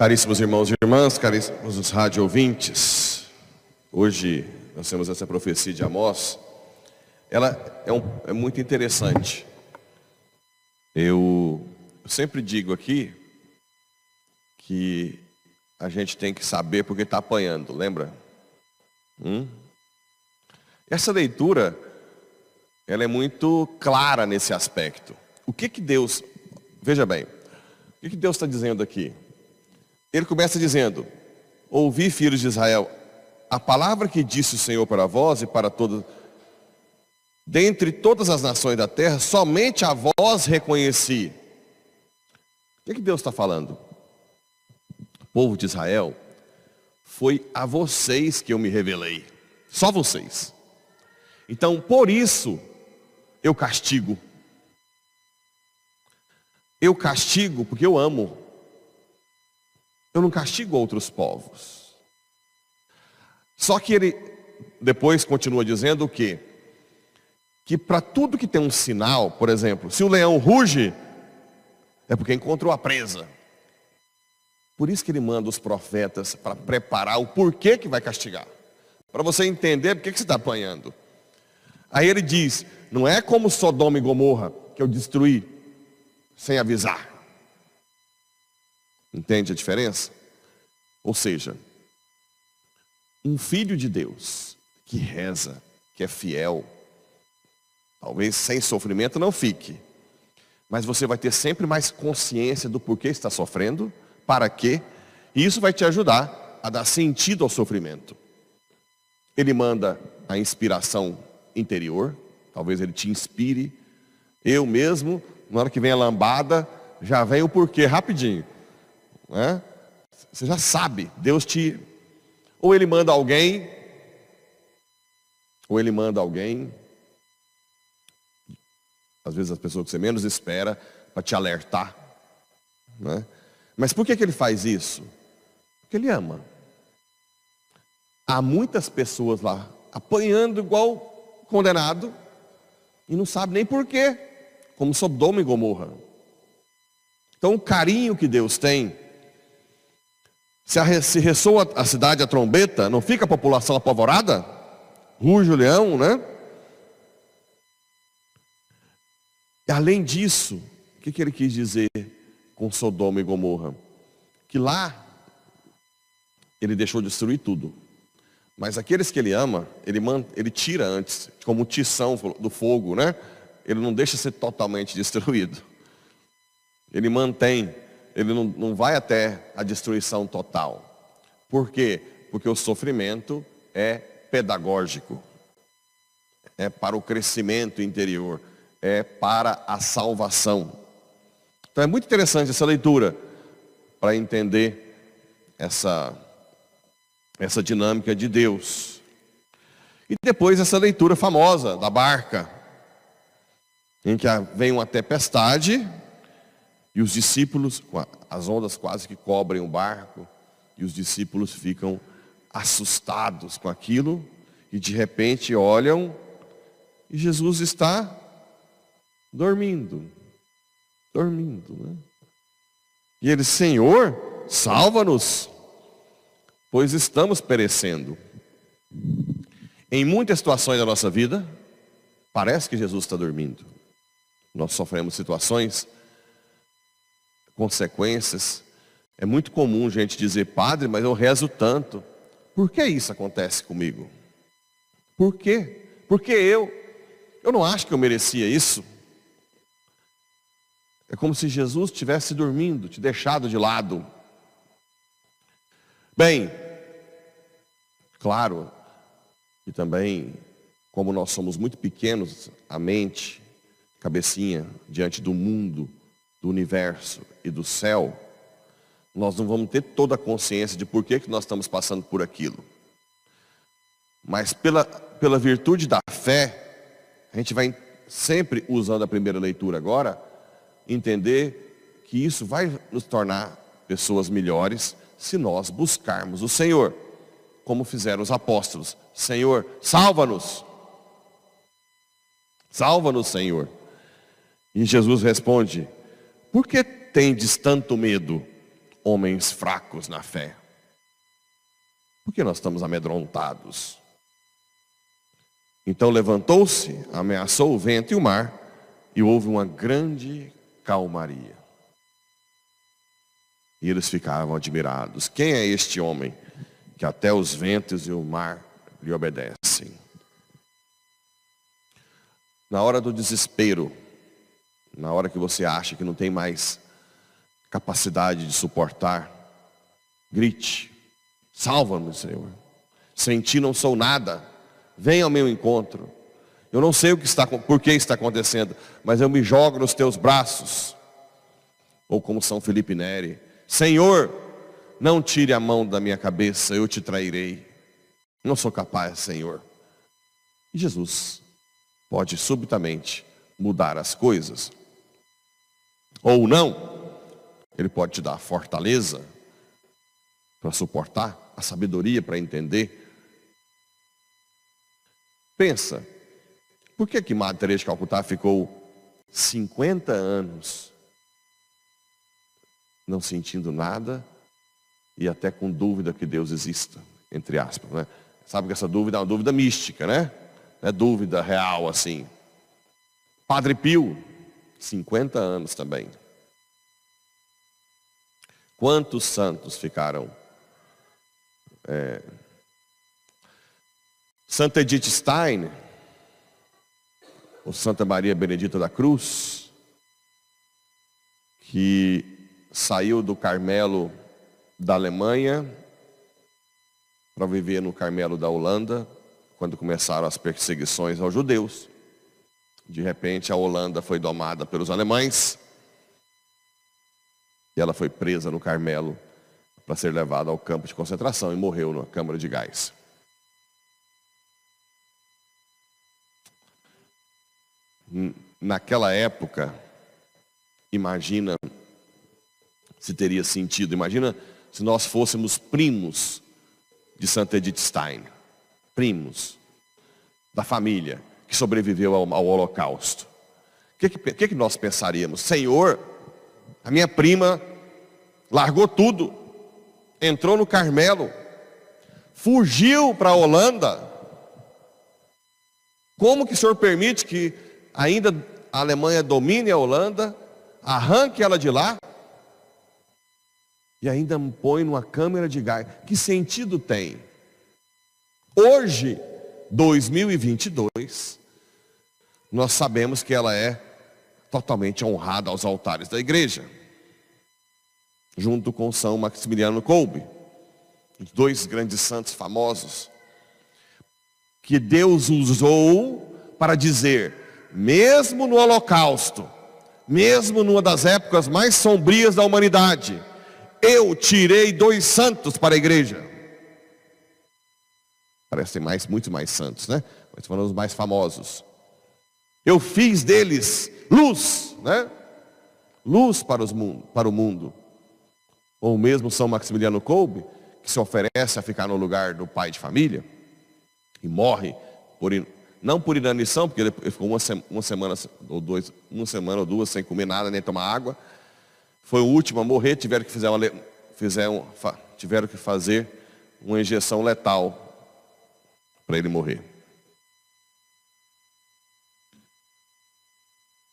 Caríssimos irmãos e irmãs, caríssimos rádio ouvintes, hoje nós temos essa profecia de Amós, ela é, um, é muito interessante. Eu, eu sempre digo aqui que a gente tem que saber porque está apanhando, lembra? Hum? Essa leitura, ela é muito clara nesse aspecto. O que que Deus, veja bem, o que que Deus está dizendo aqui? Ele começa dizendo, ouvi filhos de Israel, a palavra que disse o Senhor para vós e para todos, dentre todas as nações da terra, somente a vós reconheci. O que, que Deus está falando? O povo de Israel, foi a vocês que eu me revelei. Só vocês. Então, por isso, eu castigo. Eu castigo porque eu amo. Eu não castigo outros povos. Só que ele depois continua dizendo o quê? Que para tudo que tem um sinal, por exemplo, se o leão ruge, é porque encontrou a presa. Por isso que ele manda os profetas para preparar o porquê que vai castigar. Para você entender por que você está apanhando. Aí ele diz, não é como Sodoma e Gomorra, que eu destruí sem avisar. Entende a diferença? Ou seja, um filho de Deus que reza, que é fiel, talvez sem sofrimento não fique, mas você vai ter sempre mais consciência do porquê está sofrendo, para quê, e isso vai te ajudar a dar sentido ao sofrimento. Ele manda a inspiração interior, talvez ele te inspire. Eu mesmo, na hora que vem a lambada, já vem o porquê rapidinho. Né? Você já sabe, Deus te. Ou ele manda alguém, ou ele manda alguém, às vezes as pessoas que você menos espera, para te alertar. Né? Mas por que, que ele faz isso? Porque ele ama. Há muitas pessoas lá apanhando igual condenado e não sabe nem porquê, como Sodoma e Gomorra. Então o carinho que Deus tem, se, se ressoa a cidade a trombeta, não fica a população apavorada? Ruge o leão, né? E além disso, o que, que ele quis dizer com Sodoma e Gomorra? Que lá ele deixou destruir tudo. Mas aqueles que ele ama, ele, ele tira antes, como tição do fogo, né? Ele não deixa ser totalmente destruído. Ele mantém, ele não, não vai até a destruição total. Por quê? Porque o sofrimento é pedagógico, é para o crescimento interior, é para a salvação. Então é muito interessante essa leitura para entender essa essa dinâmica de Deus. E depois essa leitura famosa da barca, em que vem uma tempestade e os discípulos, as ondas quase que cobrem o barco, e os discípulos ficam assustados com aquilo, e de repente olham e Jesus está dormindo. Dormindo, né? E ele, Senhor, salva-nos pois estamos perecendo. Em muitas situações da nossa vida, parece que Jesus está dormindo. Nós sofremos situações, consequências. É muito comum gente dizer, padre, mas eu rezo tanto. Por que isso acontece comigo? Por quê? Porque eu, eu não acho que eu merecia isso. É como se Jesus estivesse dormindo, te deixado de lado. Bem, claro que também, como nós somos muito pequenos, a mente, cabecinha, diante do mundo, do universo e do céu, nós não vamos ter toda a consciência de por que, que nós estamos passando por aquilo. Mas pela, pela virtude da fé, a gente vai sempre usando a primeira leitura agora, entender que isso vai nos tornar pessoas melhores se nós buscarmos o Senhor, como fizeram os apóstolos. Senhor, salva-nos. Salva-nos, Senhor. E Jesus responde: Por que tendes tanto medo, homens fracos na fé? Por que nós estamos amedrontados? Então levantou-se, ameaçou o vento e o mar, e houve uma grande calmaria. E eles ficavam admirados. Quem é este homem que até os ventos e o mar lhe obedecem? Na hora do desespero, na hora que você acha que não tem mais capacidade de suportar, grite: Salva-me, Senhor. Sem ti não sou nada. Venha ao meu encontro. Eu não sei o que está, por que está acontecendo, mas eu me jogo nos teus braços. Ou como São Felipe Neri, Senhor, não tire a mão da minha cabeça, eu te trairei. Não sou capaz, Senhor. E Jesus pode subitamente mudar as coisas. Ou não, Ele pode te dar a fortaleza para suportar, a sabedoria para entender. Pensa, por que que Madre Teresa de Calcutá ficou 50 anos não sentindo nada e até com dúvida que Deus exista, entre aspas, né? Sabe que essa dúvida é uma dúvida mística, né? Não é dúvida real assim. Padre Pio, 50 anos também. Quantos santos ficaram? É... Santa Edith Stein, ou Santa Maria Benedita da Cruz, que saiu do Carmelo da Alemanha para viver no Carmelo da Holanda, quando começaram as perseguições aos judeus. De repente a Holanda foi domada pelos alemães. E ela foi presa no Carmelo para ser levada ao campo de concentração e morreu na câmara de gás. Naquela época, imagina se teria sentido, imagina se nós fôssemos primos de Santa Edith Stein, primos da família que sobreviveu ao, ao Holocausto. O que, que, que nós pensaríamos? Senhor, a minha prima largou tudo, entrou no Carmelo, fugiu para a Holanda. Como que o senhor permite que ainda a Alemanha domine a Holanda, arranque ela de lá e ainda põe numa câmera de gás? Que sentido tem? Hoje, 2022, nós sabemos que ela é totalmente honrada aos altares da igreja, junto com São Maximiliano Kolbe, dois grandes santos famosos, que Deus usou para dizer, mesmo no Holocausto, mesmo numa das épocas mais sombrias da humanidade, eu tirei dois santos para a igreja. Parecem mais, muitos mais santos, né? Mas foram os mais famosos. Eu fiz deles luz, né? Luz para, os mundo, para o mundo. Ou mesmo São Maximiliano Kolbe, que se oferece a ficar no lugar do pai de família e morre por não por inanição, porque ele ficou uma, uma semana ou dois, uma semana ou duas sem comer nada nem tomar água. Foi o último a morrer, tiveram que fazer uma, fizeram, tiveram que fazer uma injeção letal para ele morrer.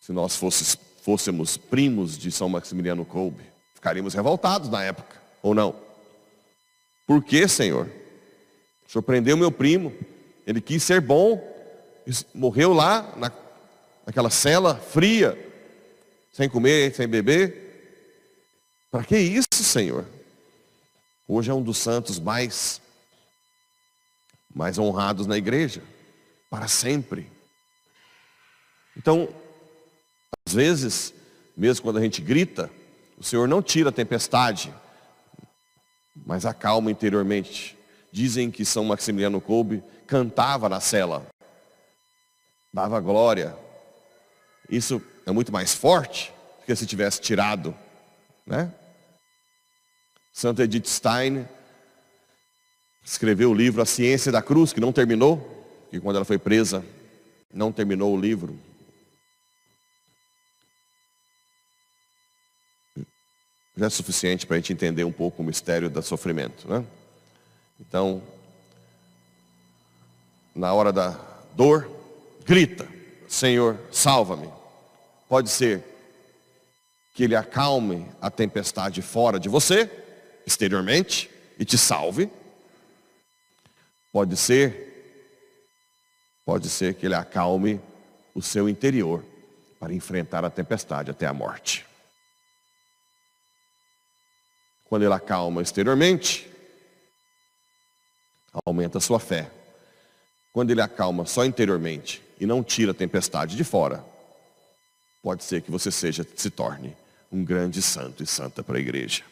Se nós fosses, fôssemos primos de São Maximiliano Kolbe, ficaríamos revoltados na época, ou não? Por que, Senhor? Surpreendeu meu primo, ele quis ser bom, morreu lá na, naquela cela fria, sem comer, sem beber. Para que isso, Senhor? Hoje é um dos santos mais mais honrados na igreja, para sempre. Então, às vezes, mesmo quando a gente grita, o Senhor não tira a tempestade, mas acalma interiormente. Dizem que São Maximiliano Kolbe cantava na cela, dava glória. Isso é muito mais forte do que se tivesse tirado, né? Santa Edith Stein escreveu o livro A Ciência da Cruz, que não terminou, que quando ela foi presa, não terminou o livro. Já é suficiente para a gente entender um pouco o mistério do sofrimento. Né? Então, na hora da dor, grita, Senhor, salva-me. Pode ser que Ele acalme a tempestade fora de você, exteriormente, e te salve. Pode ser, pode ser que Ele acalme o seu interior para enfrentar a tempestade até a morte. Quando Ele acalma exteriormente, aumenta a sua fé. Quando Ele acalma só interiormente e não tira a tempestade de fora, pode ser que você seja, se torne um grande santo e santa para a igreja.